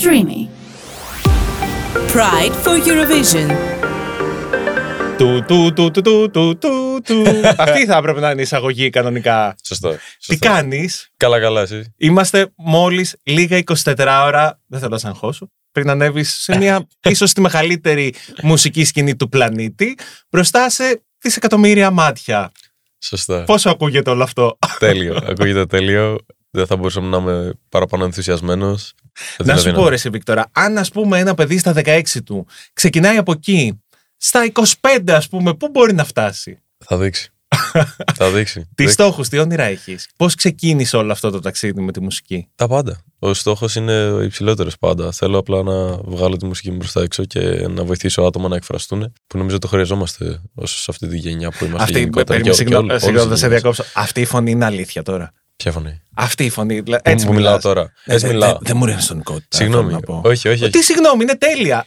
Streamy. Pride for Eurovision. Του, του, του, του, του, του, του, του. Αυτή θα έπρεπε να είναι η εισαγωγή κανονικά. Σωστό. Τι σωστό. κάνεις, Καλά, καλά, εσύ. Είμαστε μόλις λίγα 24 ώρα. Δεν θέλω να σε αγχώσω. Πριν ανέβεις σε μια ίσως τη μεγαλύτερη μουσική σκηνή του πλανήτη, μπροστά σε δισεκατομμύρια μάτια. Σωστά. Πόσο ακούγεται όλο αυτό; τέλειο. Ακούγεται τέλειο. Δεν θα μπορούσαμε να είμαι παραπάνω ενθουσιασμένος. Να σου πω, ρε, εσύ, Βίκτορα, αν ας πούμε ένα παιδί στα 16 του ξεκινάει από εκεί, στα 25 ας πούμε, πού μπορεί να φτάσει; Θα δείξει. θα δείξει. Τι Δείξει. στόχους, τι όνειρα έχεις; Πώς ξεκίνησε όλο αυτό το ταξίδι με τη μουσική; Τα πάντα. Ο στόχος είναι ο υψηλότερος πάντα. Θέλω απλά να βγάλω τη μουσική μου μπροστά έξω και να βοηθήσω άτομα να εκφραστούν. Που νομίζω το χρειαζόμαστε όσο σε αυτή τη γενιά που είμαστε. Αυτή, γενικότερα. περίμενε, Και- και συγγνώμη, όλες- συγγνώμη, όλες θα οι σε γενιές. διακόψω. Αυτή η φωνή είναι αλήθεια τώρα. Ποια φωνή; Αυτή η φωνή. δηλαδή, Έτσι που μιλάς. μιλάω τώρα. Ε, Έτσι δε- μιλάω. δε- Δεν μου ήρθε στον κόντ. Συγγνώμη. Όχι, όχι. όχι. Τι συγγνώμη, είναι τέλεια.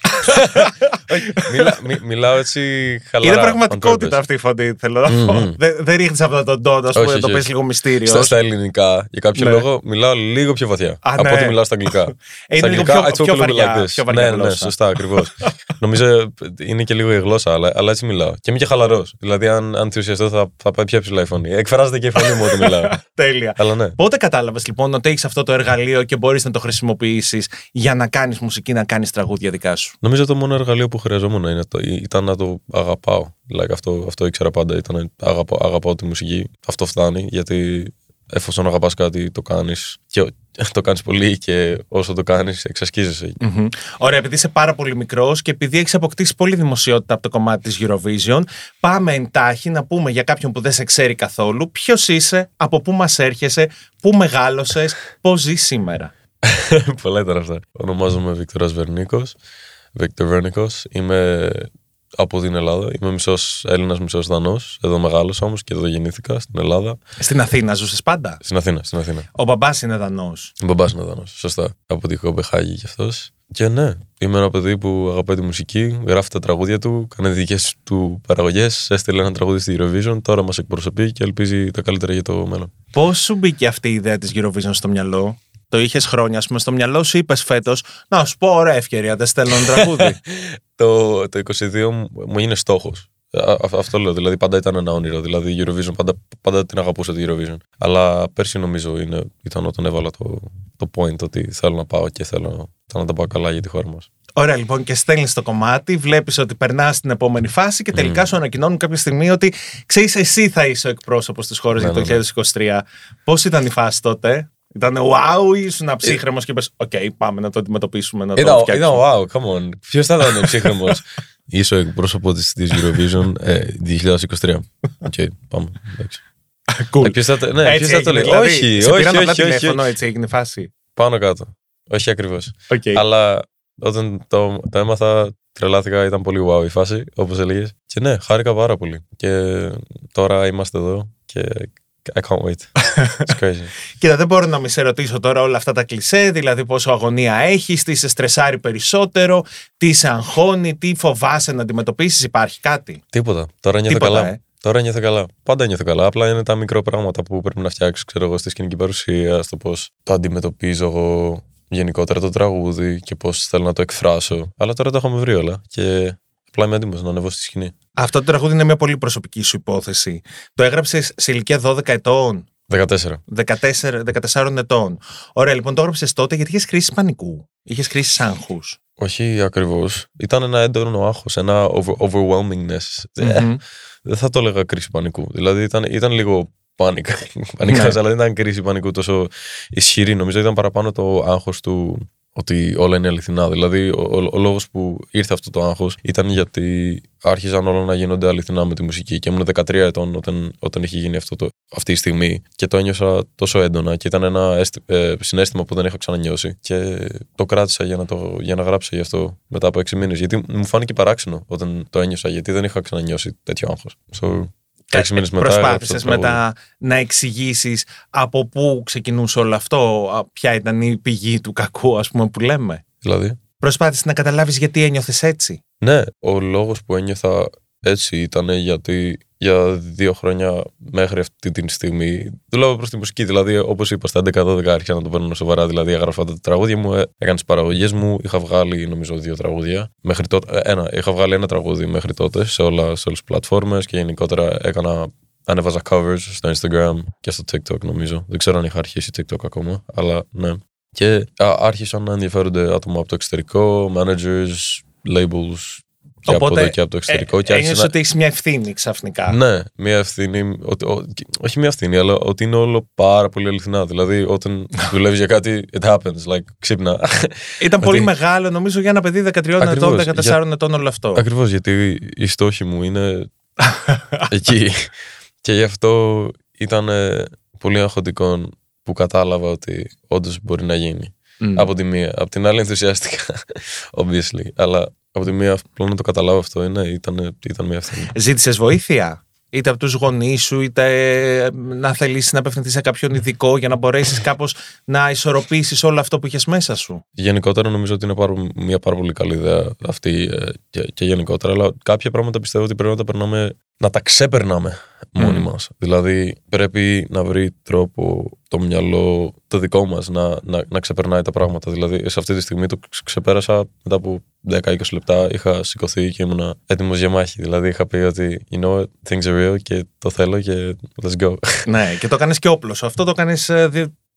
Όχι, μιλά- μι- μιλάω έτσι χαλαρά. Είναι on πραγματικότητα purpose. αυτή η φωνή, θέλω να πω. Μμμ. Δεν δεν ρίχνεις αυτό τον τόνο, ας πούμε, Όχι, να το όχι, πες όχι. λίγο μυστήριο. Στα, στα ελληνικά, για κάποιο Ναι. λόγο, μιλάω λίγο πιο βαθιά. Α, από ναι. ό,τι μιλάω στα αγγλικά. Ε, είναι στα λίγο αγγλικά, πιο- I talk πιο a little βαριά- like this. πιο βαριά ναι, ναι, γλώσσα. σωστά, ακριβώς. Νομίζω είναι και λίγο η γλώσσα, αλλά, αλλά έτσι μιλάω. Και είμαι και χαλαρός. Δηλαδή, αν, αν ενθουσιαστώ, θα, θα πάει πιο ψηλά η φωνή. Εκφράζεται και η φωνή μου όταν μιλάω. Τέλεια. αλλά ναι. Πότε κατάλαβες λοιπόν ότι έχεις αυτό το εργαλείο και μπορείς να το χρησιμοποιήσεις για να κάνεις μουσική, να κάνεις τραγούδια δικά σου. Νομίζω το μόνο εργαλείο που χρειαζόμουν είναι το, ήταν να το αγαπάω. Like, αυτό, αυτό ήξερα πάντα. Ήταν αγαπά, αγαπάω τη μουσική. Αυτό φτάνει γιατί εφόσον αγαπάς κάτι, το κάνεις. Και το κάνεις πολύ και όσο το κάνεις, εξασκίζεσαι. Μμμ. Ωραία, επειδή είσαι πάρα πολύ μικρός και επειδή έχεις αποκτήσει πολύ δημοσιότητα από το κομμάτι της Eurovision, πάμε εντάχει να πούμε για κάποιον που δεν σε ξέρει καθόλου ποιος είσαι, από πού μας έρχεσαι, πού μεγάλωσες, πώς ζεις σήμερα. Πολλά ήταν αυτά. Ονομάζομαι Βίκτορας Βερνίκος. Βίκτορ Βερνίκος. Είμαι από την Ελλάδα. Είμαι μισός Έλληνας, μισός Δανός. Εδώ μεγάλωσα όμως και εδώ γεννήθηκα στην Ελλάδα. Στην Αθήνα ζούσες πάντα; Στην Αθήνα. Στην Αθήνα. Ο μπαμπάς είναι Δανός. Ο μπαμπάς είναι Δανός. Σωστά. Από τη Κοπεχάγη κι αυτός. Και ναι, είμαι ένα παιδί που αγαπάει τη μουσική, γράφει τα τραγούδια του, κάνει δικές του παραγωγές, έστειλε ένα τραγούδι στη Eurovision, τώρα μας εκπροσωπεί και ελπίζει τα καλύτερα για το μέλλον. Πώς σου μπήκε αυτή η ιδέα της Eurovision στο μυαλό, Το είχες χρόνια, ας πούμε, στο μυαλό σου είπες φέτος, Να σου πω, ωραία ευκαιρία, δεν στέλνω ένα τραγούδι. το, το 22 μου μου είναι στόχος. Αυτό λέω. Δηλαδή, πάντα ήταν ένα όνειρο. Δηλαδή, η Eurovision, πάντα, πάντα την αγαπούσα τη Eurovision. Αλλά πέρσι νομίζω είναι, ήταν όταν έβαλα το, το point ότι θέλω να πάω και θέλω να τα πάω καλά για τη χώρα μας. Ωραία, λοιπόν, και στέλνεις το κομμάτι, βλέπεις ότι περνάς στην επόμενη φάση και τελικά σου ανακοινώνουν κάποια στιγμή ότι ξέρεις, εσύ θα είσαι ο εκπρόσωπος της χώρας Ναι, για το ναι, 2023. Πώς ήταν η φάση τότε, Ήταν wow, ή ήσουν ψύχραιμος και είπες: Οκ, πάμε να το αντιμετωπίσουμε, να το Ήταν, φτιάξουμε. ήταν wow, come on. Ποιος θα ήταν ψύχραιμος. Είσαι ο εκπρόσωπος της Eurovision ε, 2023. Οκ, πάμε. εντάξει. Cool. Ε, ποιος θα το- ναι, Έτσι ποιος θα το έγινε, λέει; δηλαδή, Όχι, σε όχι, πήραν απλά όχι, όχι. τηλέφωνο, έτσι έγινε η φάση. Πάνω κάτω. Όχι ακριβώς. Οκ. Αλλά όταν το, το έμαθα, τρελάθηκα, ήταν πολύ wow η φάση, όπως έλεγες. Και ναι, χάρηκα πάρα πολύ. Και τώρα είμαστε εδώ και I can't wait. It's crazy. Κοίτα, δεν μπορώ να μην σε ρωτήσω τώρα όλα αυτά τα κλισέ, δηλαδή πόσο αγωνία έχεις, τι σε στρεσάρει περισσότερο, τι σε αγχώνει, τι φοβάσαι να αντιμετωπίσεις, υπάρχει κάτι; Τίποτα. Τώρα νιώθω Τίποτα, καλά. ε. Τώρα νιώθω καλά. Πάντα νιώθω καλά. Απλά είναι τα μικρό πράγματα που πρέπει να φτιάξεις, ξέρω εγώ, στη σκηνική παρουσία, στο πώς το αντιμετωπίζω εγώ γενικότερα το τραγούδι και πώς θέλω να το εκφράσω. Αλλά τώρα τα έχουμε βρει όλα και απλά είμαι έτοιμος να ανεβώ στη σκηνή. Αυτό το τραγούδι είναι μια πολύ προσωπική σου υπόθεση. Το έγραψες σε ηλικία 12 ετών, 14. 14, 14 ετών. Ωραία, λοιπόν, το έγραψες τότε γιατί είχες κρίση πανικού. Είχες κρίση άγχους. Όχι ακριβώς. Ήταν ένα έντονο άγχος, ένα over- overwhelmingness. Ε, Μμμ. δεν θα το έλεγα κρίση πανικού. Δηλαδή ήταν, ήταν λίγο πάνικα. Πανικάς, Ναι. αλλά δεν ήταν κρίση πανικού τόσο ισχυρή. Νομίζω ήταν παραπάνω το άγχος του ότι όλα είναι αληθινά. Δηλαδή, ο, ο, ο λόγος που ήρθε αυτό το άγχος ήταν γιατί άρχιζαν όλα να γίνονται αληθινά με τη μουσική. Και ήμουν 13 ετών όταν, όταν είχε γίνει αυτό το, αυτή η στιγμή. Και το ένιωσα τόσο έντονα και ήταν ένα αίσθη- ε, συνέστημα που δεν είχα ξανανιώσει. Και το κράτησα για να, το, για να γράψω γι' αυτό μετά από 6 μήνες. Γιατί μου φάνηκε παράξενο όταν το ένιωσα, γιατί δεν είχα ξανανιώσει τέτοιο άγχος. So, έξι μήνες μετά. έγραψα Προσπάθησε το τραγούδι. μετά να εξηγήσεις από πού ξεκινούσε όλο αυτό, α, ποια ήταν η πηγή του κακού, ας πούμε, που λέμε; Δηλαδή; Προσπάθησες να καταλάβεις γιατί ένιωθες έτσι; Ναι, ο λόγος που ένιωθα έτσι ήταν γιατί για δύο χρόνια μέχρι αυτή τη στιγμή δουλεύω προς τη μουσική. Δηλαδή, όπως είπα, στα 11-12 άρχισα να το παίρνω σοβαρά. Δηλαδή, έγραφα τα τραγούδια μου, ε, έκανα τις παραγωγές μου. Είχα βγάλει, νομίζω, δύο τραγούδια. Μέχρι τότε, ε, ένα, είχα βγάλει ένα τραγούδι μέχρι τότε σε, όλα, σε όλες τις πλατφόρμες και γενικότερα έκανα. Ανέβαζα covers στο Instagram και στο TikTok, νομίζω. Δεν ξέρω αν είχα αρχίσει TikTok ακόμα, αλλά ναι. Και α, άρχισαν να ενδιαφέρονται άτομα από το εξωτερικό, managers, labels, και από εδώ και από το εξωτερικό. Ε, και άρχισε ότι έχεις μια ευθύνη ξαφνικά. Ναι, μια ευθύνη. Ότι, ο, όχι μια ευθύνη, αλλά ότι είναι όλο πάρα πολύ αληθινά. Δηλαδή, όταν δουλεύεις για κάτι, it happens. Like, ξύπνα. Ήταν πολύ μεγάλο, νομίζω, για ένα παιδί 13 ετών, 14 για... ετών όλο αυτό. Ακριβώς, γιατί η στόχη μου είναι εκεί. και γι' αυτό ήταν πολύ αγχωτικό που κατάλαβα ότι όντως μπορεί να γίνει. Mm. Από τη μία. Από την άλλη ενθουσιάστηκα, obviously. Αλλά από τη μία απλό να το καταλάβω αυτό είναι, ήταν, ήταν μια ευθύνη. Ζήτησες βοήθεια, είτε από τους γονείς σου, είτε ε, να θελήσει να απευθυνθείς σε κάποιον ειδικό για να μπορέσεις κάπως να ισορροπήσεις όλο αυτό που είχες μέσα σου; Γενικότερα νομίζω ότι είναι πάρα, μια πάρα πολύ καλή ιδέα αυτή ε, και, και γενικότερα, αλλά κάποια πράγματα πιστεύω ότι πρέπει να τα περνάμε να τα ξέπερναμε μόνοι mm. μας. Δηλαδή πρέπει να βρει τρόπο το μυαλό το δικό μας να, να, να ξεπερνάει τα πράγματα. Δηλαδή σε αυτή τη στιγμή το ξεπέρασα μετά από 10-20 λεπτά είχα σηκωθεί και ήμουν έτοιμος για μάχη. Δηλαδή είχα πει ότι you know what, things are real και το θέλω και let's go. ναι και το κάνεις και όπλος. Αυτό το κάνεις ε,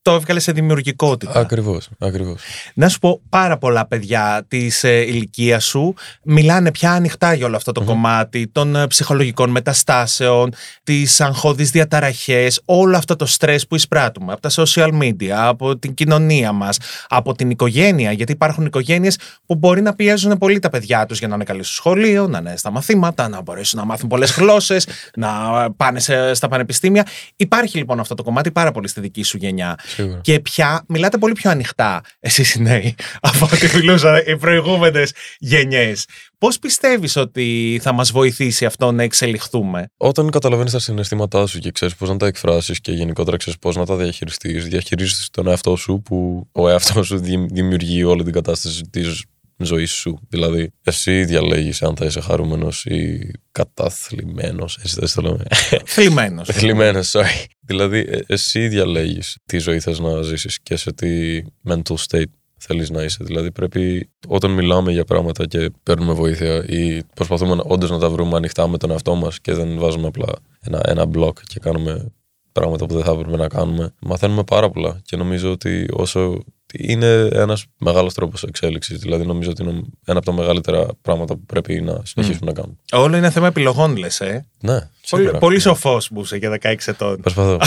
το έβγαλε σε δημιουργικότητα. Ακριβώς. Ακριβώς. Να σου πω, πάρα πολλά παιδιά της ε, ηλικίας σου μιλάνε πια ανοιχτά για όλο αυτό το κομμάτι των ε, ψυχολογικών μεταστάσεων, τι αγχώδει διαταραχές, όλο αυτό το στρες που εισπράττουμε από τα social media, από την κοινωνία μας, από την οικογένεια. Γιατί υπάρχουν οικογένειες που μπορεί να πιέζουν πολύ τα παιδιά τους για να είναι καλοί στο σχολείο, να είναι στα μαθήματα, να μπορέσουν να μάθουν πολλές γλώσσες, να πάνε στα πανεπιστήμια. Υπάρχει λοιπόν αυτό το κομμάτι πάρα πολύ στη δική σου γενιά. Και πια μιλάτε πολύ πιο ανοιχτά εσείς οι νέοι από ό,τι μιλούσαν οι προηγούμενες γενιές. Πώς πιστεύεις ότι θα μας βοηθήσει αυτό να εξελιχθούμε, Όταν καταλαβαίνεις τα συναισθήματά σου και ξέρεις πώς να τα εκφράσεις και γενικότερα ξέρεις πώς να τα διαχειριστείς, διαχειρίζεσαι τον εαυτό σου που ο εαυτός σου δημιουργεί όλη την κατάσταση της ζωή σου. Δηλαδή, εσύ διαλέγεις αν θα είσαι χαρούμενος ή καταθλιμμένος. Έτσι δεν το λέμε. Θλιμμένος. Θλιμμένος, sorry. Δηλαδή, ε, εσύ διαλέγεις τι ζωή θες να ζήσεις και σε τι mental state θέλεις να είσαι. Δηλαδή, πρέπει όταν μιλάμε για πράγματα και παίρνουμε βοήθεια ή προσπαθούμε όντως να τα βρούμε ανοιχτά με τον εαυτό μας και δεν βάζουμε απλά ένα, ένα μπλοκ και κάνουμε πράγματα που δεν θα έπρεπε να κάνουμε. Μαθαίνουμε πάρα πολλά και νομίζω ότι όσο είναι ένας μεγάλος τρόπος εξέλιξης. Δηλαδή, νομίζω ότι είναι ένα από τα μεγαλύτερα πράγματα που πρέπει να συνεχίσουμε να κάνουμε. Όλο είναι θέμα επιλογών, λες. Ε; Ναι. Πολύ, πολύ σοφός που είσαι για 16 ετών. Προσπαθώ.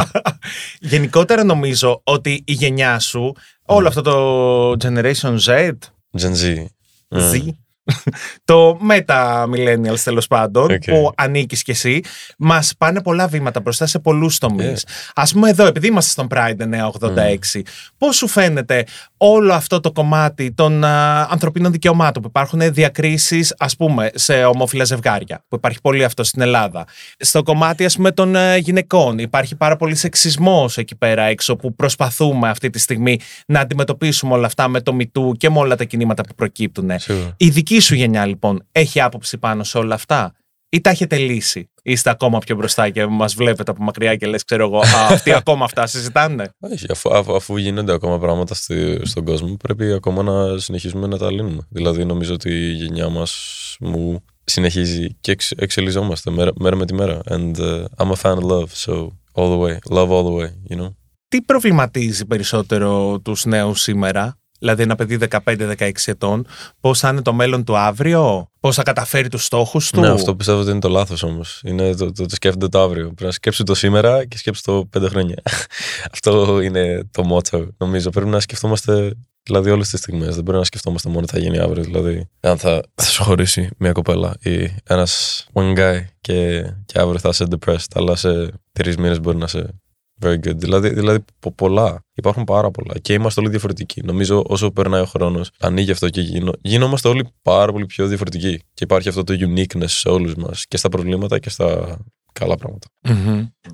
Γενικότερα, νομίζω ότι η γενιά σου, όλο αυτό το Generation Z. Gen Z. Z το Meta Millennials τέλος πάντων, που ανήκεις κι εσύ, μας πάνε πολλά βήματα μπροστά σε πολλούς τομείς. Yeah. Α πούμε εδώ, επειδή είμαστε στον Pride 986, mm. πώς σου φαίνεται όλο αυτό το κομμάτι των α, ανθρωπίνων δικαιωμάτων που υπάρχουν διακρίσεις, ας πούμε, σε ομόφυλα ζευγάρια, που υπάρχει πολύ αυτό στην Ελλάδα. Στο κομμάτι, ας πούμε, των α, γυναικών, υπάρχει πάρα πολύ σεξισμός εκεί πέρα έξω, που προσπαθούμε αυτή τη στιγμή να αντιμετωπίσουμε όλα αυτά με το μητού και με όλα τα κινήματα που προκύπτουν. Sure. Η δική δική σου γενιά λοιπόν έχει άποψη πάνω σε όλα αυτά; Ή τα έχετε λύσει. Είστε ακόμα πιο μπροστά και μας βλέπετε από μακριά και λες, ξέρω εγώ, α, αυτοί ακόμα αυτά συζητάνε. Όχι, αφού, αφού, αφού γίνονται ακόμα πράγματα στη, στον κόσμο, πρέπει ακόμα να συνεχίσουμε να τα λύνουμε. Δηλαδή, νομίζω ότι η γενιά μας μου συνεχίζει και εξ, εξελιζόμαστε μέρα, μέρα, με τη μέρα. And uh, I'm a fan of love, so all the way, love all the way, you know; Τι προβληματίζει περισσότερο τους νέους σήμερα, δηλαδή ένα παιδί 15-16 ετών, πώς θα είναι το μέλλον του αύριο, πώς θα καταφέρει τους στόχους του. Ναι, αυτό πιστεύω ότι είναι το λάθος όμως. Είναι το, το, το, σκέφτεται το αύριο. Πρέπει να σκέψει το σήμερα και σκέψει το πέντε χρόνια. αυτό είναι το μότο, νομίζω. Πρέπει να σκεφτόμαστε Δηλαδή, όλες τις στιγμές. Δεν μπορεί να σκεφτόμαστε μόνο τι θα γίνει αύριο. Δηλαδή, αν θα, θα σου χωρίσει μια κοπέλα ή ένας one guy και, και αύριο θα είσαι depressed, αλλά σε τρεις μήνες μπορεί να είσαι Very good. Δηλαδή, δηλαδή πολλά. Υπάρχουν πάρα πολλά. Και είμαστε όλοι διαφορετικοί. Νομίζω όσο περνάει ο χρόνος, ανοίγει αυτό και γίνο, γίνομαστε όλοι πάρα πολύ πιο διαφορετικοί. Και υπάρχει αυτό το uniqueness σε όλους μας. Και στα προβλήματα και στα καλά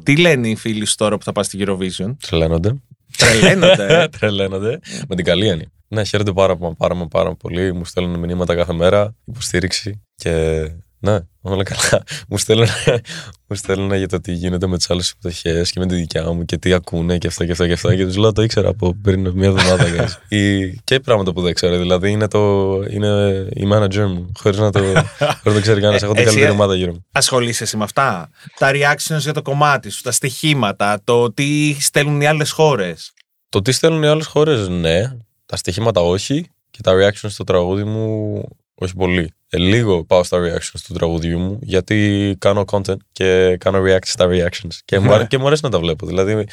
Τι λένε οι φίλοι σου τώρα που θα πας στη Eurovision; Τρελαίνονται. Τρελαίνονται. Ε; Τρελαίνονται. Με την καλή έννοια. Ναι, χαίρονται πάρα, πάρα, πάρα, πάρα πολύ. Μου στέλνουν μηνύματα κάθε μέρα, υποστήριξη και Ναι, όλα καλά. μου στέλνουν, μου στέλνουν για το τι γίνεται με τις άλλες συμμετοχέ και με τη δικιά μου και τι ακούνε και αυτά και αυτά και αυτά. Και τους λέω το ήξερα από πριν μία εβδομάδα. guys». Ή, και πράγματα που δεν ξέρω. Δηλαδή είναι, το, είναι η manager μου. Χωρίς να το, χωρίς να το ξέρει κανένας. Έχω την Εσύ, καλύτερη ε, ομάδα γύρω μου. Ασχολείσαι εσύ με αυτά; Τα reactions για το κομμάτι σου, τα στοιχήματα, το τι στέλνουν οι άλλες χώρες; Το τι στέλνουν οι άλλες χώρες, ναι. Τα στοιχήματα όχι. Και τα reactions στο τραγούδι μου, όχι πολύ. Ε, λίγο πάω στα reactions του τραγουδιού μου, γιατί κάνω content και κάνω react στα reactions. Και, μου, Ναι. αρέ- και μου αρέσει να τα βλέπω. Δηλαδή,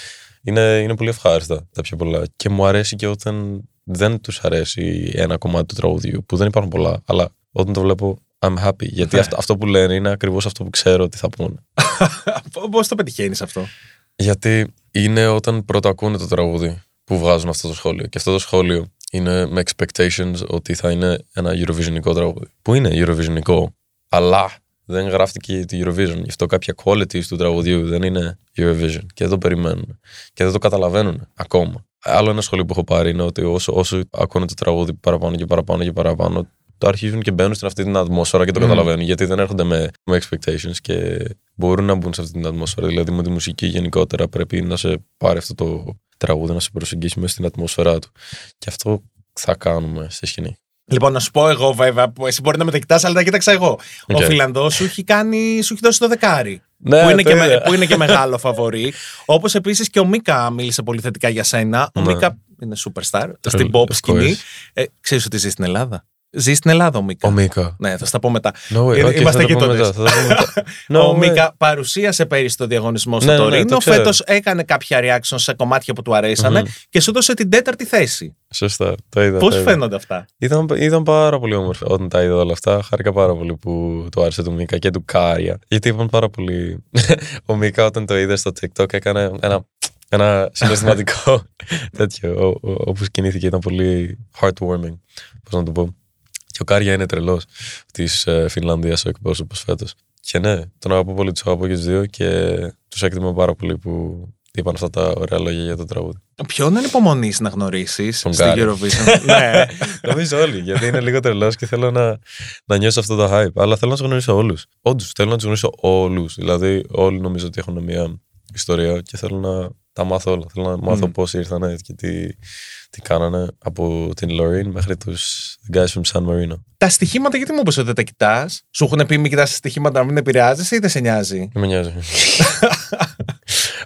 είναι, είναι πολύ ευχάριστα τα πιο πολλά. Και μου αρέσει και όταν δεν τους αρέσει ένα κομμάτι του τραγουδιού, που δεν υπάρχουν πολλά, αλλά όταν το βλέπω, I'm happy. Γιατί Ναι. αυτό, αυτό που λένε είναι ακριβώς αυτό που ξέρω ότι θα πούνε. Πώ το πετυχαίνεις αυτό; Γιατί είναι όταν πρώτα ακούνε το τραγούδι που βγάζουν αυτό το σχόλιο. Και αυτό το σχόλιο είναι με expectations ότι θα είναι ένα Eurovisionικό τραγούδι. Που είναι Eurovisionικό, αλλά δεν γράφτηκε για τη Eurovision. Γι' αυτό κάποια qualities του τραγουδιού δεν είναι Eurovision. Και δεν το περιμένουν. Και δεν το καταλαβαίνουν ακόμα. Άλλο ένα σχόλιο που έχω πάρει είναι ότι όσο, όσο ακούνε το τραγούδι παραπάνω και παραπάνω και παραπάνω, το αρχίζουν και μπαίνουν στην αυτή την ατμόσφαιρα και το Μμμ. καταλαβαίνουν. Γιατί δεν έρχονται με, με expectations και μπορούν να μπουν σε αυτή την ατμόσφαιρα. Δηλαδή με τη μουσική γενικότερα πρέπει να σε πάρει αυτό το τραγούδι, να σε προσεγγίσει μέσα στην ατμόσφαιρά του. Και αυτό θα κάνουμε στη σκηνή. Λοιπόν, να σου πω εγώ βέβαια, που εσύ μπορεί να μην τα κοιτάς, αλλά τα κοίταξα εγώ. Ο Οκ. Φιλανδός σου έχει, κάνει, σου έχει δώσει το δεκάρι. Ναι, που, είναι το και με, είδα. που είναι και μεγάλο φαβορή. Όπως επίσης και ο Μίκα μίλησε πολύ θετικά για σένα. Ο Ναι. Μίκα είναι superstar Of στην pop course. σκηνή. Ε, Ξέρεις ότι ζει στην Ελλάδα; Ζει στην Ελλάδα ο Μίκα. Ο Μίκα. Ναι, θα στα πω μετά. No way. Ε, Okay, είμαστε θα τα πούμε γείτονες. μετά, θα τα πούμε μετά. ο No way. Μίκα παρουσίασε πέρυσι το διαγωνισμό στο Ναι, ναι, ναι, Τωρίνο. το ξέρω. Φέτος έκανε κάποια reaction σε κομμάτια που του αρέσανε Μμμ. και σου έδωσε την τέταρτη θέση. Σωστά, το είδα. Πώς το είδα. φαίνονται αυτά; Ήταν, ήταν πάρα πολύ όμορφα όταν τα είδα όλα αυτά. Χάρηκα πάρα πολύ που το άρεσε του Μίκα και του Κάρια. Γιατί είπαν πάρα πολύ. ο Μίκα όταν το είδε στο TikTok έκανε ένα, ένα συναισθηματικό τέτοιο. ο- ο- Όπως κινήθηκε ήταν πολύ heartwarming. Πώς να το πω. Και ο Κάρια είναι τρελός της Φινλανδίας ο εκπρόσωπος φέτος. Και ναι, τον αγαπώ πολύ, τους αγαπώ και τους δύο και τους εκτιμώ πάρα πολύ που είπαν αυτά τα ωραία λόγια για το τραγούδι. Ποιον ανυπομονείς να γνωρίσεις Τον στην Κάρι. Eurovision; ναι. Νομίζω όλοι, γιατί είναι λίγο τρελός και θέλω να, να νιώσω αυτό το hype. Αλλά θέλω να τους γνωρίσω όλους. Όντως, θέλω να τους γνωρίσω όλους. Δηλαδή, όλοι νομίζω ότι έχουν μια ιστορία και θέλω να τα μάθω όλα. Θέλω να μάθω Μμ. πώς ήρθανε και τι, τι κάνανε από την Lorraine μέχρι τους guys from San Marino. Τα στοιχήματα, γιατί μου είπες ότι δεν τα κοιτάς; Σου έχουν πει μην κοιτάς τα στοιχήματα να μην επηρεάζεσαι ή δεν σε νοιάζει; Δεν με νοιάζει. ναι,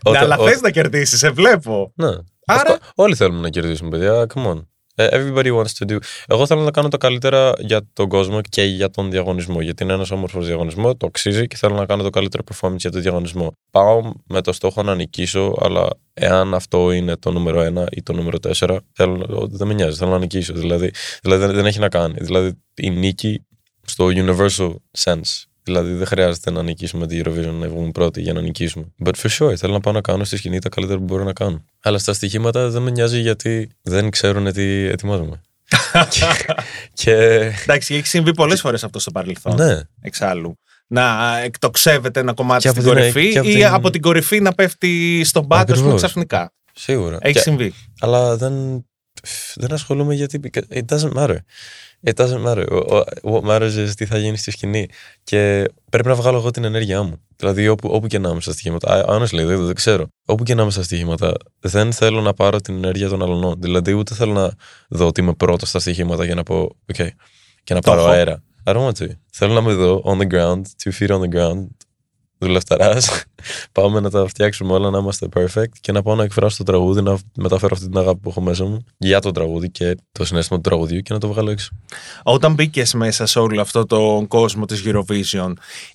Όταν- αλλά ό- θες να κερδίσεις, σε βλέπω. Ναι. Άρα- Αυτό- όλοι θέλουμε να κερδίσουμε, παιδιά. Come on. Ε, Everybody wants to do. Εγώ θέλω να κάνω το καλύτερα για τον κόσμο και για τον διαγωνισμό. Γιατί είναι ένας όμορφος διαγωνισμό, το αξίζει και θέλω να κάνω το καλύτερο performance για τον διαγωνισμό. Πάω με το στόχο να νικήσω, αλλά εάν αυτό είναι το νούμερο 1 ή το νούμερο 4, θέλω, να- δεν με νοιάζει, θέλω να νικήσω. Δηλαδή, δηλαδή δεν, δεν έχει να κάνει. Δηλαδή η νίκη στο universal sense. Δηλαδή δεν χρειάζεται να νικήσουμε τη Eurovision να βγούμε πρώτοι για να νικήσουμε. But for sure, θέλω να πάω να κάνω στη σκηνή τα καλύτερα που μπορώ να κάνω. Αλλά στα στοιχήματα δεν με νοιάζει γιατί δεν ξέρουν τι ετοιμάζομαι. και, και Εντάξει, έχει συμβεί πολλές φορές αυτό στο παρελθόν. ναι, Εξάλλου. Να εκτοξεύεται ένα κομμάτι Και από στην την- κορυφή και από ή την- από την κορυφή να πέφτει στον πάγκο ας πούμε, Ακριβώς. ξαφνικά. σίγουρα. Έχει Και- συμβεί. αλλά δεν, δεν ασχολούμαι γιατί it doesn't matter. It doesn't matter. Ο- ο- What matters is τι θα γίνει στη σκηνή. Και πρέπει να βγάλω εγώ την ενέργειά μου. Δηλαδή, όπου, όπου και να είμαι στα στοιχήματα. I- Honestly, δεν, δεν ξέρω. Όπου και να είμαι στα στοιχήματα, δεν θέλω να πάρω την ενέργεια των αλλωνών. Δηλαδή, ούτε θέλω να δω ότι είμαι πρώτος στα στοιχήματα για να πω, OK, και να Το πάρω έχω. αέρα. I don't want to. Θέλω να είμαι εδώ, on the ground, two feet on the ground, δουλευταράς. Πάμε να τα φτιάξουμε όλα, να είμαστε perfect και να πάω να εκφράσω το τραγούδι, να μεταφέρω αυτή την αγάπη που έχω μέσα μου για το τραγούδι και το συνέστημα του τραγουδιού και να το βγάλω έξω. Όταν μπήκες μέσα σε όλο αυτό τον κόσμο της Eurovision,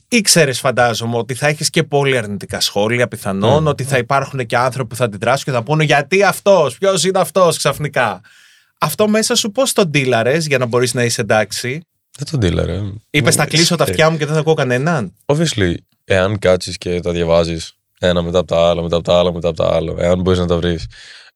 ήξερες, φαντάζομαι, ότι θα έχεις και πολύ αρνητικά σχόλια πιθανόν, Mm. ότι θα υπάρχουν και άνθρωποι που θα αντιδράσουν και θα πούνε γιατί αυτός, ποιος είναι αυτός ξαφνικά. Αυτό μέσα σου πώς τον ντύλαρε για να μπορείς να είσαι εντάξει; Δεν τον τίλαρε. Είπες θα κλείσω τα αυτιά μου και δεν θα ακούω κανέναν. Obviously, εάν κάτσεις και τα διαβάζεις ένα μετά από τα άλλα, μετά από τα άλλα, μετά από τα άλλα, εάν μπορείς να τα βρεις,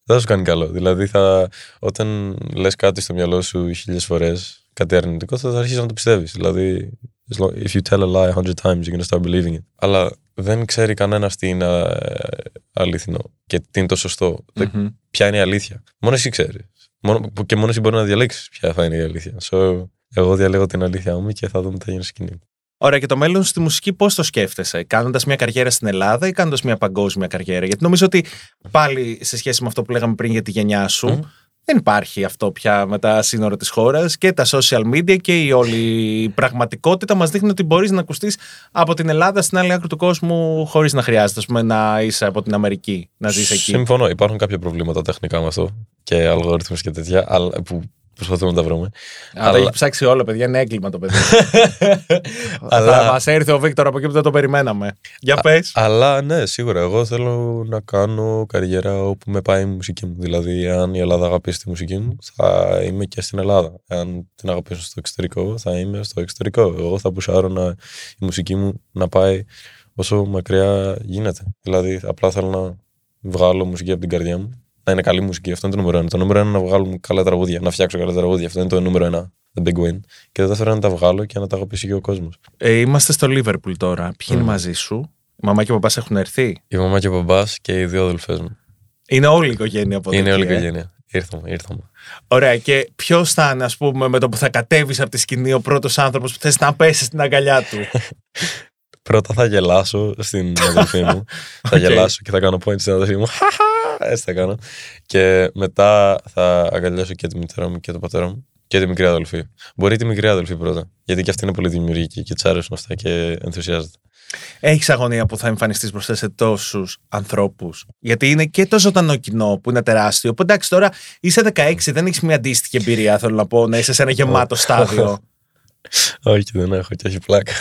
δεν θα σου κάνει καλό. Δηλαδή, θα, όταν λες κάτι στο μυαλό σου χίλιες φορές, κάτι αρνητικό, θα αρχίσεις να το πιστεύεις. Δηλαδή, as long- if you tell a lie a hundred times, you're gonna start believing it. Αλλά δεν ξέρει κανένα τι είναι ε, αλήθινο και τι είναι το σωστό. Δεν- Μμμ. Ποια είναι η αλήθεια. Μόνο εσύ ξέρεις. Μόνο, που- και μόνο εσύ μπορεί να διαλέξεις ποια θα είναι η αλήθεια. So, εγώ διαλέγω την αλήθεια μου και θα δούμε τι θα γίνει στο σκηνή. Ωραία, και το μέλλον στη μουσική πώς το σκέφτεσαι, κάνοντας μια καριέρα στην Ελλάδα ή κάνοντας μια παγκόσμια καριέρα; Γιατί νομίζω ότι πάλι σε σχέση με αυτό που λέγαμε πριν για τη γενιά σου, Μμμ. δεν υπάρχει αυτό πια με τα σύνορα της χώρας και τα social media και η όλη η πραγματικότητα μας δείχνει ότι μπορείς να ακουστείς από την Ελλάδα στην άλλη άκρη του κόσμου χωρίς να χρειάζεται ας πούμε, να είσαι από την Αμερική, να ζεις εκεί. Συμφωνώ. Υπάρχουν κάποια προβλήματα τεχνικά με αυτό και αλγόριθμους και τέτοια αλλά, που προσπαθούμε να τα βρούμε. Αλλά αλλά- έχει ψάξει όλο, παιδιά. Είναι έγκλημα το παιδί. Αλλά- Θα μας έρθει ο Βίκτορ από εκεί που δεν το περιμέναμε. Για πες. Αλλά ναι, σίγουρα. Εγώ θέλω να κάνω καριέρα όπου με πάει η μουσική μου. Δηλαδή, αν η Ελλάδα αγαπήσει τη μουσική μου, θα είμαι και στην Ελλάδα. Αν την αγαπήσουν στο εξωτερικό, θα είμαι στο εξωτερικό. Εγώ θα πουσάρω να, η μουσική μου να πάει όσο μακριά γίνεται. Δηλαδή, απλά θέλω να βγάλω μουσική από την καρδιά μου. Να είναι καλή μουσική. Αυτό είναι το νούμερο ένα. Το νούμερο ένα είναι να βγάλω καλά τραγούδια, να φτιάξω καλά τραγούδια. Αυτό είναι το νούμερο ένα. The big win. Και το δεύτερο είναι να τα βγάλω και να τα αγαπήσει και ο κόσμος. Ε, είμαστε στο Λίβερπουλ τώρα. Ποιοι είναι Μμμ. μαζί σου; Η μαμά και ο παπάς έχουν έρθει; Η μαμά και ο μπαμπά και οι δύο αδελφές μου. Είναι όλη η οικογένεια από Είναι εκεί, όλη η ε. οικογένεια. Ήρθαμε, ήρθαμε. Ωραία. Και ποιος θα είναι, ας πούμε, με το που θα κατέβεις από τη σκηνή ο πρώτος άνθρωπος που θες να πέσεις στην αγκαλιά του; Πρώτα θα γελάσω στην αδελφή μου. θα Οκ. γελάσω και θα κάνω point στην αδελφή μου. Χαχα, Έτσι θα κάνω. Και μετά θα αγκαλιάσω και τη μητέρα μου και τον πατέρα μου και τη μικρή αδελφή. Μπορεί τη μικρή αδελφή πρώτα. Γιατί και αυτή είναι πολύ δημιουργική και της αρέσουν αυτά και ενθουσιάζεται. Έχεις αγωνία που θα εμφανιστείς μπροστά σε τόσους ανθρώπους; Γιατί είναι και το ζωντανό κοινό που είναι τεράστιο. Που εντάξει, τώρα είσαι 16, δεν έχεις μια αντίστοιχη εμπειρία, θέλω να πω, να είσαι σε ένα γεμάτο στάδιο. Όχι, δεν έχω και έχει πλάκα.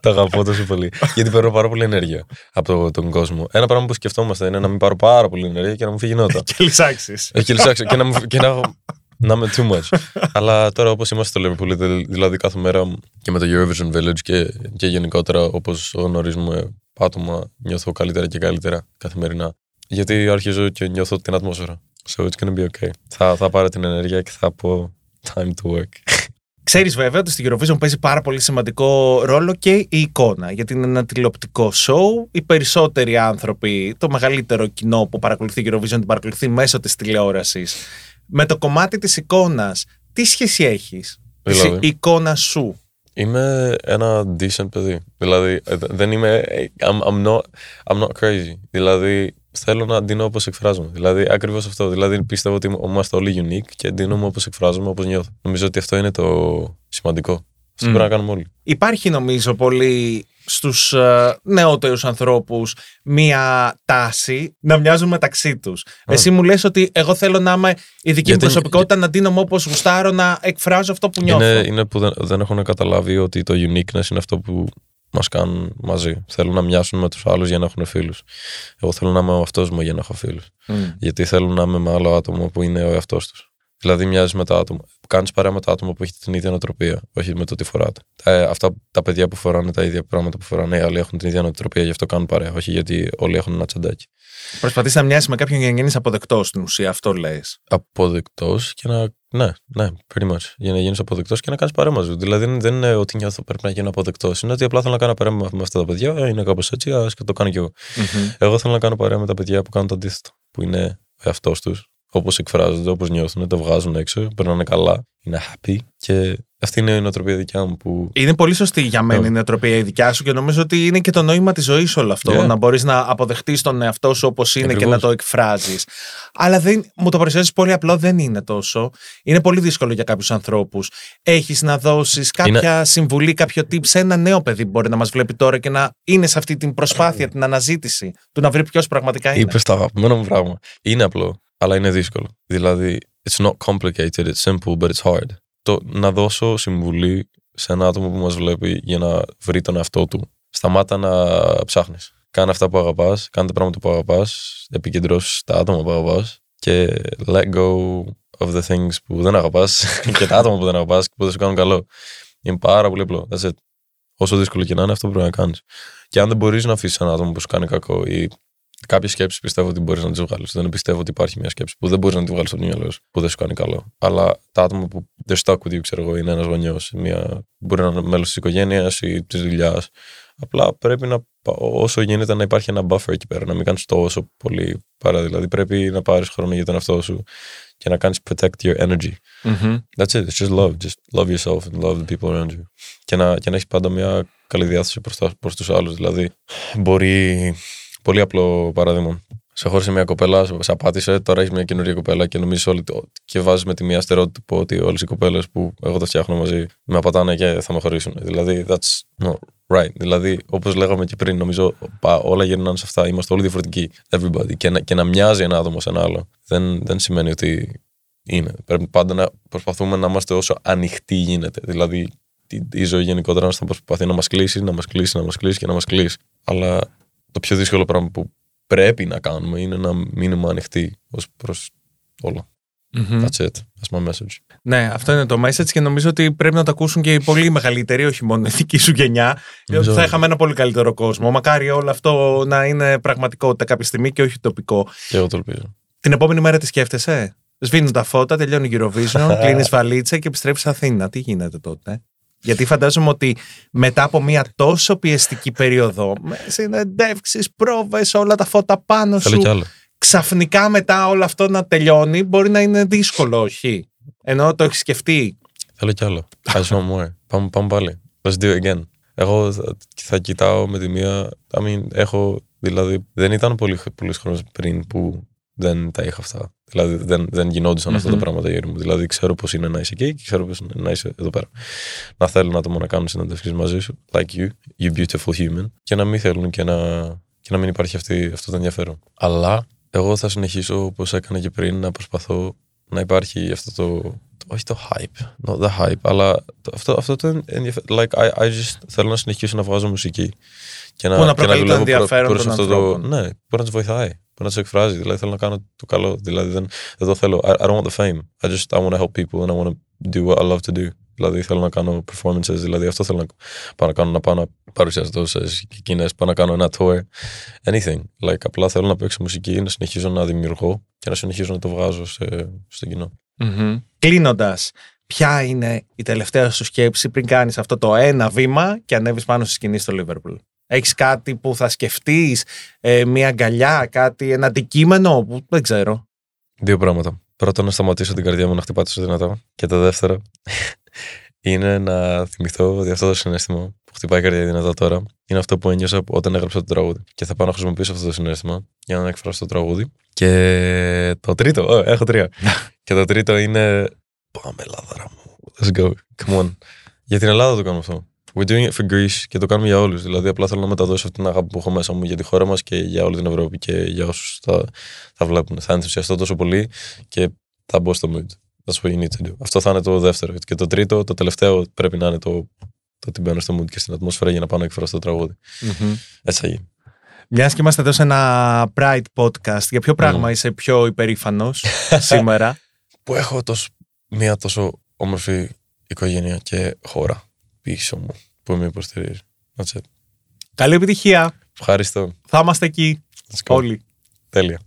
Το αγαπώ τόσο πολύ. Γιατί παίρνω πάρα πολύ ενέργεια από το- τον κόσμο. Ένα πράγμα που σκεφτόμαστε είναι να μην πάρω πάρα πολύ ενέργεια και να μου φύγει νότα. και λυσάξεις. Έχει λυσάξεις και να, μου- και να, έχω- να είμαι too much. Αλλά τώρα όπως είμαστε στο Liverpool, δη- δηλαδή κάθε μέρα και με το Eurovision Village και, και γενικότερα όπως γνωρίζουμε άτομα, νιώθω καλύτερα και καλύτερα καθημερινά. Γιατί αρχίζω και νιώθω την ατμόσφαιρα. So it's gonna be okay. Θα, θα πάρω την ενέργεια και θα πω time to work. Ξέρεις βέβαια ότι στην Eurovision παίζει πάρα πολύ σημαντικό ρόλο και η εικόνα. Γιατί είναι ένα τηλεοπτικό show. Οι περισσότεροι άνθρωποι, το μεγαλύτερο κοινό που παρακολουθεί Eurovision, την παρακολουθεί μέσω της τηλεόρασης. Με το κομμάτι της εικόνας, τι σχέση έχεις; Δηλαδή; Η εικόνα σου. Είμαι ένα decent παιδί. Δηλαδή, ε, δε- δεν είμαι. I'm, I'm, not, I'm not crazy. Δηλαδή, θέλω να ντύνω όπως εκφράζομαι. Δηλαδή, ακριβώς αυτό. Δηλαδή, πιστεύω ότι είμαστε όλοι unique και ντύνομαι όπως εκφράζομαι, όπως νιώθω. Νομίζω ότι αυτό είναι το σημαντικό. Αυτό Μμ. πρέπει να κάνουμε όλοι. Υπάρχει νομίζω πολύ στους ε, νεότερους ανθρώπους μία τάση να μοιάζουν μεταξύ τους. Εσύ μου λες ότι εγώ θέλω να είμαι η δική μου Γιατί- προσωπικότητα, να ντύνομαι όπως γουστάρω, να εκφράζω αυτό που νιώθω. Είναι, είναι που δεν, δεν έχουν καταλάβει ότι το uniqueness είναι αυτό που μας κάνουν μαζί. Θέλουν να μοιάσουν με τους άλλους για να έχουν φίλους. Εγώ θέλω να είμαι ο εαυτό μου για να έχω φίλους. Μμ. Γιατί θέλουν να είμαι με άλλο άτομο που είναι ο εαυτός τους. Δηλαδή, μοιάζει με τα άτομα. Κάνεις παρέα με τα άτομα που έχετε την ίδια νοοτροπία, όχι με το τι φοράτε. Ε, αυτά τα παιδιά που φοράνε τα ίδια πράγματα που φοράνε οι άλλοι έχουν την ίδια νοοτροπία, γι' αυτό κάνουν παρέα. Όχι γιατί όλοι έχουν ένα τσαντάκι. Προσπαθείς να μοιάσεις με κάποιον για να γίνεις αποδεκτός στην ουσία, αυτό λες. Αποδεκτός και να. Ναι, ναι, pretty much. Για να γίνεις αποδεκτός και να κάνεις παρέα μαζί. τους. Δηλαδή, δεν- δεν είναι ότι νιώθω πρέπει να γίνω αποδεκτός. Είναι ότι απλά θέλω να κάνω παρέα με, με αυτά τα παιδιά. Ε, Είναι κάπως έτσι, ας και το κάνω κι εγώ. Εγώ θέλω να κάνω παρέα με τα παιδιά που κάνουν το αντίθετο. Που είναι ο εαυτός τους, όπως εκφράζονται, όπως νιώθουν, το βγάζουν έξω, περνάνε καλά, είναι happy. Και αυτή είναι η νοοτροπία δικιά μου που. Είναι πολύ σωστή για μένα Ναι. η νοοτροπία η δικιά σου και νομίζω ότι είναι και το νόημα της ζωής όλο αυτό. Yeah. Να μπορείς να αποδεχτείς τον εαυτό σου όπως είναι και Ακριβώς. να το εκφράζεις. Αλλά δεν, μου το παρουσιάζεις πολύ απλό, δεν είναι τόσο. Είναι πολύ δύσκολο για κάποιους ανθρώπους. Έχεις να δώσεις κάποια συμβουλή, κάποιο tip σε ένα νέο παιδί που μπορεί να μας βλέπει τώρα και να είναι σε αυτή την προσπάθεια, την αναζήτηση του να βρει ποιος πραγματικά είναι. Είπες το αγαπημένο μου πράγμα. Είναι απλό, αλλά είναι δύσκολο. Δηλαδή, it's not complicated, it's simple, but it's hard. Το να δώσω συμβουλή σε ένα άτομο που μας βλέπει για να βρει τον εαυτό του. Σταμάτα να ψάχνεις. Κάνε αυτά που αγαπάς, κάνε τα πράγματα που αγαπάς, επικεντρώσει τα άτομα που αγαπάς και let go of the things που δεν αγαπάς και τα άτομα που δεν αγαπάς και που δεν σου κάνουν καλό. Είναι πάρα πολύ απλό. That's it. Όσο δύσκολο και να είναι, αυτό πρέπει να κάνεις. Και αν δεν μπορείς να αφήσεις ένα άτομο που σου κάνει κακό ή κάποιες σκέψεις πιστεύω ότι μπορείς να τις βγάλεις. Δεν πιστεύω ότι υπάρχει μια σκέψη που δεν μπορείς να τη βγάλεις από το μυαλό σου, που δεν σου κάνει καλό. Αλλά τα άτομα που they're stuck with you, ξέρω εγώ, είναι ένας γονιός, μια... μπορεί να είναι μέλος της οικογένειας ή της δουλειάς. Απλά πρέπει να, πα- όσο γίνεται να υπάρχει ένα buffer εκεί πέρα, να μην κάνεις τόσο πολύ παρά. Δηλαδή πρέπει να πάρεις χρόνο για τον εαυτό σου και να κάνεις protect your energy. Μμμ. That's it. It's just love. Just love yourself and love the people around you. Και να, και να έχεις πάντα μια καλή διάθεση προς, τα, προς τους άλλους. Δηλαδή, μπορεί... Πολύ απλό παράδειγμα. Σε χώρισε μια κοπέλα, σε απάτησε, τώρα έχεις μια καινούργια κοπέλα και νομίζεις όλοι. το- και βάζεις με τη μία στερεότυπο ότι όλες οι κοπέλες που εγώ τα φτιάχνω μαζί με απατάνε και θα με χωρίσουν. Δηλαδή, that's not right. Δηλαδή, όπως λέγαμε και πριν, νομίζω πα- όλα γυρνάνε σε αυτά. Είμαστε όλοι διαφορετικοί. Everybody. Και να, και να μοιάζει ένα άτομο σε ένα άλλο δεν, δεν σημαίνει ότι είναι. Πρέπει πάντα να προσπαθούμε να είμαστε όσο ανοιχτοί γίνεται. Δηλαδή, η, η ζωή γενικότερα θα προσπαθεί να μας κλείσει, να μας κλείσει, να μας κλείσει και να μας κλείσει. Αλλά το πιο δύσκολο πράγμα που πρέπει να κάνουμε είναι να μείνουμε ανοιχτοί ως προς όλα. Μμμ. That's it. That's my message. Ναι, αυτό είναι το message και νομίζω ότι πρέπει να το ακούσουν και οι πολύ μεγαλύτεροι, όχι μόνο η δική σου γενιά. Διότι Νομίζω- θα είχαμε ένα πολύ καλύτερο κόσμο. Μακάρι όλο αυτό να είναι πραγματικότητα κάποια στιγμή και όχι τοπικό. Και εγώ το ελπίζω. Την επόμενη μέρα τι σκέφτεσαι; Σβήνουν τα φώτα, τελειώνει η Eurovision, κλείνεις βαλίτσα και επιστρέφεις Αθήνα. Τι γίνεται τότε; Γιατί φαντάζομαι ότι μετά από μια τόσο πιεστική περίοδο, με συνεντεύξεις, πρόβες, όλα τα φώτα πάνω Θέλω σου, κι άλλο. ξαφνικά μετά όλο αυτό να τελειώνει, μπορεί να είναι δύσκολο, όχι. Ενώ το έχεις σκεφτεί. Θέλω κι άλλο. I just want more. Πάμε, πάμε πάλι. Let's do it again. Εγώ θα, θα κοιτάω με τη μία. I mean, έχω. Δηλαδή, δεν ήταν πολύ, πολλοί χρόνος πριν που δεν τα είχα αυτά. Δηλαδή, δεν, δεν γινόντουσαν αυτά τα Μμμ. πράγματα γύρω μου. Δηλαδή, ξέρω πώς είναι να είσαι εκεί και ξέρω πώς είναι να είσαι εδώ πέρα. Να θέλουν άτομα να κάνουν συνέντευξει μαζί σου, like you, you beautiful human, και να μην θέλουν και να, και να μην υπάρχει αυτή, αυτό το ενδιαφέρον. Αλλά εγώ θα συνεχίσω όπως έκανα και πριν να προσπαθώ να υπάρχει αυτό το, το- όχι το hype, not the hype, αλλά το, αυτό, αυτό το ενδιαφέρον. Like, I, I just θέλω να συνεχίσω να βγάζω μουσική. Και να, Που να και προκαλεί το δουλεύω προ- ενδιαφέρον προς των αυτό το, ανθρώπων. Ναι, που να τους βοηθάει, που να του εκφράζει. Δηλαδή θέλω να κάνω το καλό. Δηλαδή δεν, δεν το θέλω. I, I don't want the fame. I just I want to help people and I want to do what I love to do. Δηλαδή θέλω να κάνω performances, δηλαδή αυτό θέλω να πάω να κάνω, να πάω να παρουσιάσω τόσες και εκείνες, πάω να κάνω ένα tour, anything. Like, απλά θέλω να παίξω μουσική, να συνεχίζω να δημιουργώ και να συνεχίζω να το βγάζω σε, στο κοινό. Κλείνοντας, ποια είναι η τελευταία σου σκέψη πριν κάνεις αυτό το ένα βήμα και ανέβεις πάνω στη σκηνή στο Λίβερπουλ; Έχεις κάτι που θα σκεφτείς, μια αγκαλιά, κάτι, ένα αντικείμενο που δεν ξέρω. Δύο πράγματα. Πρώτο, να σταματήσω την καρδιά μου να χτυπάει τόσο δυνατά. Και το δεύτερο είναι να θυμηθώ ότι αυτό το συνέστημα που χτυπάει η καρδιά δυνατά τώρα είναι αυτό που ένιωσα όταν έγραψα το τραγούδι. Και θα πάω να χρησιμοποιήσω αυτό το συνέστημα για να εκφράσω το τραγούδι. Και το τρίτο, oh, έχω τρία. και το τρίτο είναι. Πάμε, Ελλάδα μου. Let's go. Come on. Για την Ελλάδα το κάνουμε αυτό. We're doing it for Greece και το κάνουμε για όλους. Δηλαδή, απλά θέλω να μεταδώσω αυτή την αγάπη που έχω μέσα μου για τη χώρα μας και για όλη την Ευρώπη και για όσους θα, θα βλέπουν. Θα ενθουσιαστώ τόσο πολύ και θα μπω στο mood. That's what you need to do. Αυτό θα είναι το δεύτερο. Και το τρίτο, το τελευταίο, πρέπει να είναι το, το ότι μπαίνω στο mood και στην ατμόσφαιρα για να πάω να εκφράσω το τραγούδι. Έτσι θα γίνει. Μιας και είμαστε εδώ σε ένα Pride podcast, για ποιο πράγμα Μμμ. είσαι πιο υπερήφανος σήμερα; Που έχω τόσο, μια τόσο όμορφη οικογένεια και χώρα πίσω μου που με υποστηρίζει. That's it. Καλή επιτυχία. Ευχαριστώ. Θα είμαστε εκεί Let's go. όλοι. Τέλεια.